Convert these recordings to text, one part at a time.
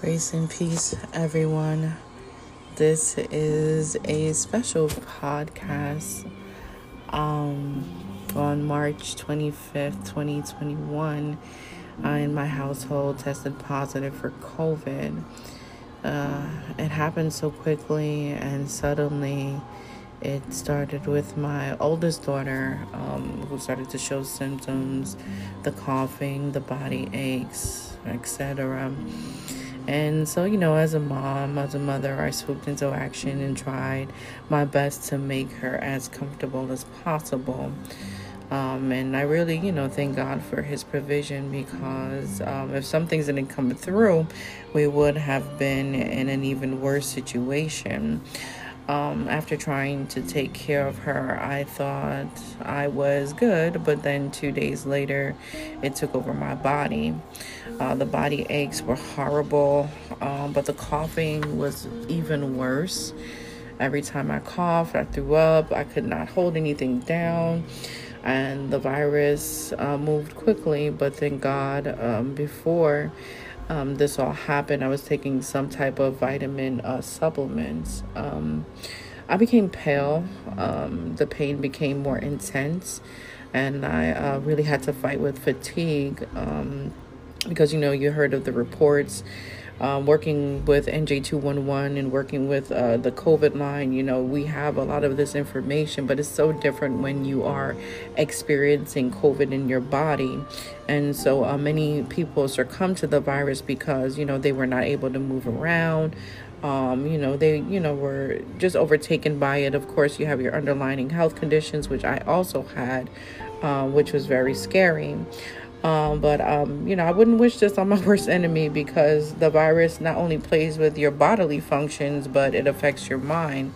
Grace and peace, everyone. This is a special podcast. Um, on March 25th, 2021, I in my household tested positive for COVID. Uh, it happened so quickly and suddenly. It started with my oldest daughter, um, who started to show symptoms the coughing, the body aches, etc. And so, you know, as a mom, as a mother, I swooped into action and tried my best to make her as comfortable as possible. Um, and I really, you know, thank God for His provision because um, if some things didn't come through, we would have been in an even worse situation. Um, after trying to take care of her, I thought I was good, but then two days later, it took over my body. Uh, the body aches were horrible, um, but the coughing was even worse. Every time I coughed, I threw up, I could not hold anything down. And the virus uh, moved quickly, but thank God, um, before um, this all happened, I was taking some type of vitamin uh, supplements. Um, I became pale. Um, the pain became more intense, and I uh, really had to fight with fatigue um, because you know you heard of the reports um, working with NJ211 and working with uh, the COVID line, you know, we have a lot of this information, but it's so different when you are experiencing COVID in your body. And so uh, many people succumb to the virus because, you know, they were not able to move around. Um, you know, they, you know, were just overtaken by it. Of course, you have your underlying health conditions, which I also had, uh, which was very scary. Um, but um, you know, I wouldn't wish this on my worst enemy because the virus not only plays with your bodily functions, but it affects your mind.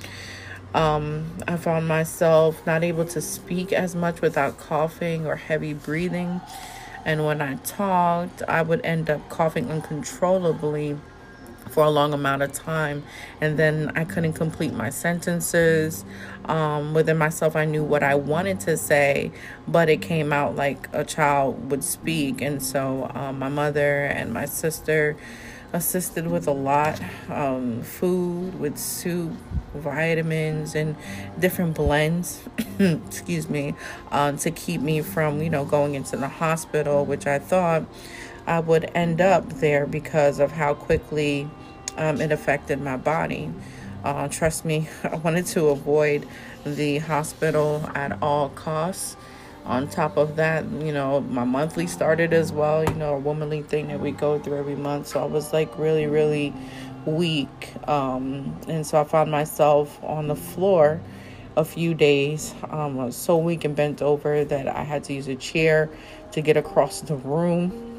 Um, I found myself not able to speak as much without coughing or heavy breathing. And when I talked, I would end up coughing uncontrollably for a long amount of time and then i couldn't complete my sentences. Um, within myself i knew what i wanted to say but it came out like a child would speak. And so um, my mother and my sister assisted with a lot um, food with soup vitamins and different blends excuse me uh, to keep me from you know going into the hospital which i thought I would end up there because of how quickly um, it affected my body. Uh, trust me, I wanted to avoid the hospital at all costs. On top of that, you know, my monthly started as well, you know, a womanly thing that we go through every month. So I was like really, really weak. Um, and so I found myself on the floor a few days. Um, I was so weak and bent over that I had to use a chair to get across the room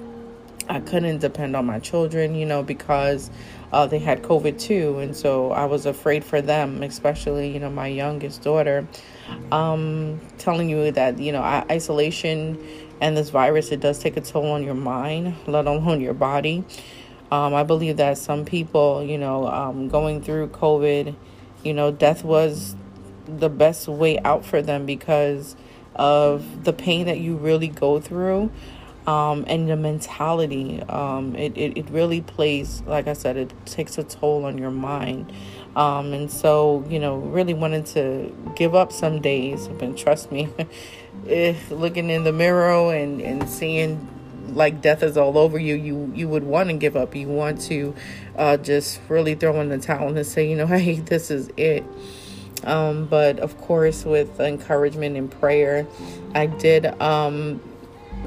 I couldn't depend on my children, you know, because uh, they had COVID too. And so I was afraid for them, especially, you know, my youngest daughter. Um, telling you that, you know, isolation and this virus, it does take a toll on your mind, let alone your body. Um, I believe that some people, you know, um, going through COVID, you know, death was the best way out for them because of the pain that you really go through um, and the mentality. Um, it, it, it really plays, like I said, it takes a toll on your mind. Um, and so, you know, really wanted to give up some days. But trust me, if looking in the mirror and, and seeing like death is all over you, you, you would want to give up. You want to uh, just really throw in the towel and say, you know, hey, this is it. Um, but of course, with encouragement and prayer, I did um,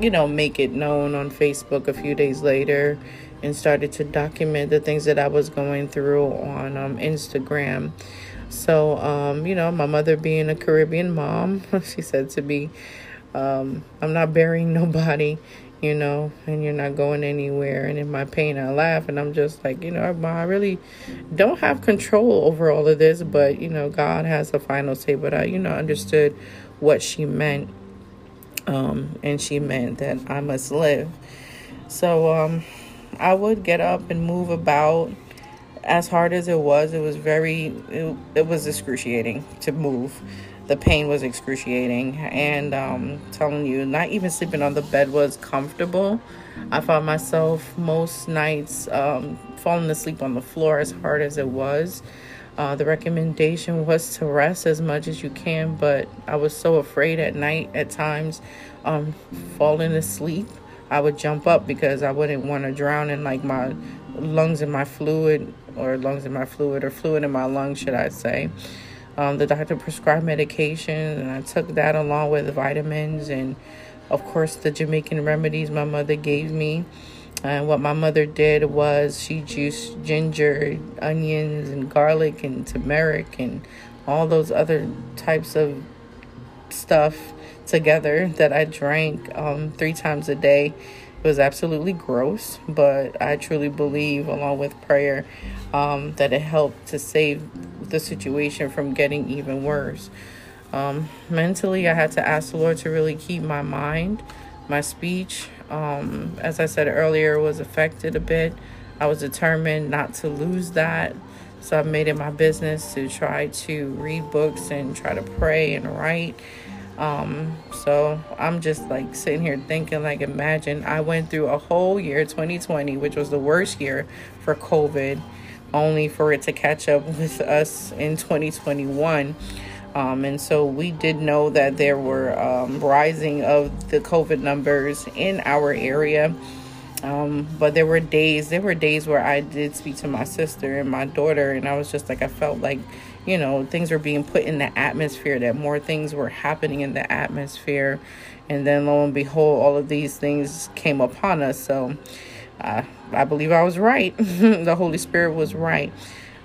you know, make it known on Facebook a few days later and started to document the things that I was going through on um, Instagram. So, um, you know, my mother being a Caribbean mom, she said to me, um, I'm not burying nobody, you know, and you're not going anywhere. And in my pain, I laugh and I'm just like, you know, I really don't have control over all of this, but, you know, God has a final say. But I, you know, understood what she meant um, and she meant that I must live. So um, I would get up and move about. As hard as it was, it was very, it, it was excruciating to move. the pain was excruciating. And um, telling you, not even sleeping on the bed was comfortable. I found myself most nights um, falling asleep on the floor as hard as it was. Uh, the recommendation was to rest as much as you can, but I was so afraid at night at times, um, falling asleep. I would jump up because I wouldn't want to drown in like my lungs in my fluid or lungs in my fluid or fluid in my lungs, should I say. Um, the doctor prescribed medication, and I took that along with vitamins and, of course, the Jamaican remedies my mother gave me. And what my mother did was she juiced ginger, onions, and garlic, and turmeric, and all those other types of stuff together that I drank um, three times a day. It was absolutely gross, but I truly believe, along with prayer, um, that it helped to save the situation from getting even worse. Um, mentally, I had to ask the Lord to really keep my mind, my speech. Um, as I said earlier, was affected a bit. I was determined not to lose that. So I made it my business to try to read books and try to pray and write. Um, so I'm just like sitting here thinking, like, imagine I went through a whole year, 2020, which was the worst year for COVID only for it to catch up with us in 2021. Um, and so we did know that there were um, rising of the COVID numbers in our area. Um, but there were days, there were days where I did speak to my sister and my daughter, and I was just like, I felt like, you know, things were being put in the atmosphere, that more things were happening in the atmosphere. And then lo and behold, all of these things came upon us. So, uh, I believe I was right. the Holy Spirit was right.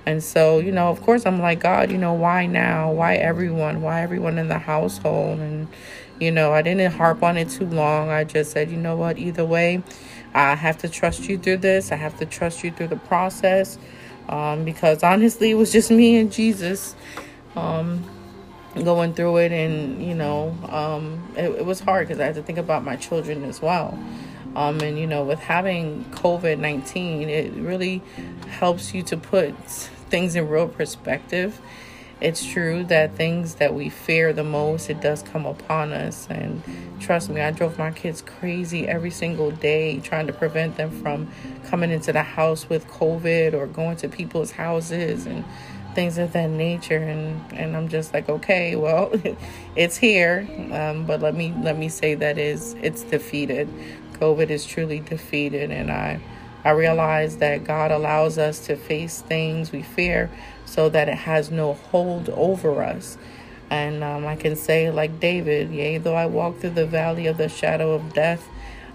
And so, you know, of course, I'm like, God, you know, why now? Why everyone? Why everyone in the household? And, you know, I didn't harp on it too long. I just said, you know what? Either way, I have to trust you through this. I have to trust you through the process. Um, because honestly, it was just me and Jesus um, going through it. And, you know, um, it, it was hard because I had to think about my children as well. Um, and you know, with having COVID 19, it really helps you to put things in real perspective. It's true that things that we fear the most, it does come upon us. And trust me, I drove my kids crazy every single day trying to prevent them from coming into the house with COVID or going to people's houses and things of that nature and and I'm just like okay well it's here um, but let me let me say that is it's defeated COVID is truly defeated. And I, I realize that God allows us to face things we fear so that it has no hold over us. And um, I can say, like David, yea, though I walk through the valley of the shadow of death,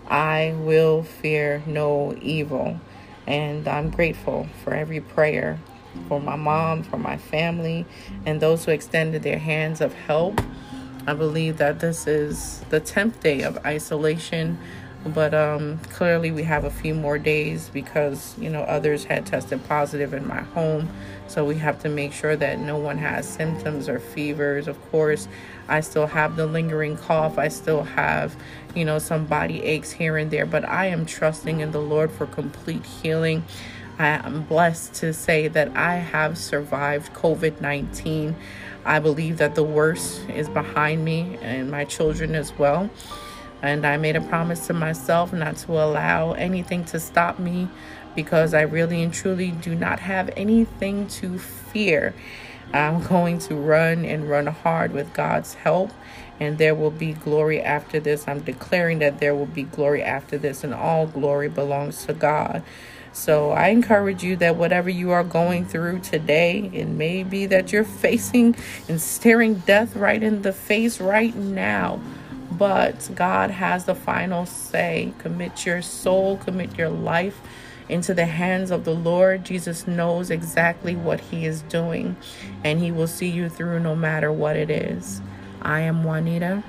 I will fear no evil. And I'm grateful for every prayer for my mom, for my family, and those who extended their hands of help. I believe that this is the 10th day of isolation but um, clearly we have a few more days because you know others had tested positive in my home. So we have to make sure that no one has symptoms or fevers. Of course i still have the lingering cough. I still have you know some body aches here and there but i am trusting in the lord for complete healing i am blessed to say that i have survived covid-19 i believe that the worst is behind me and my children as well and I made a promise to myself not to allow anything to stop me because I really and truly do not have anything to fear. I'm going to run and run hard with God's help, and there will be glory after this. I'm declaring that there will be glory after this, and all glory belongs to God. So I encourage you that whatever you are going through today, it may be that you're facing and staring death right in the face right now but God has the final say. Commit your soul, commit your life into the hands of the Lord. Jesus knows exactly what He is doing, and He will see you through no matter what it is. I am Juanita.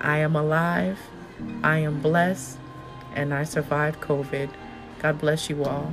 I am alive. I am blessed, and I survived COVID. God bless you all.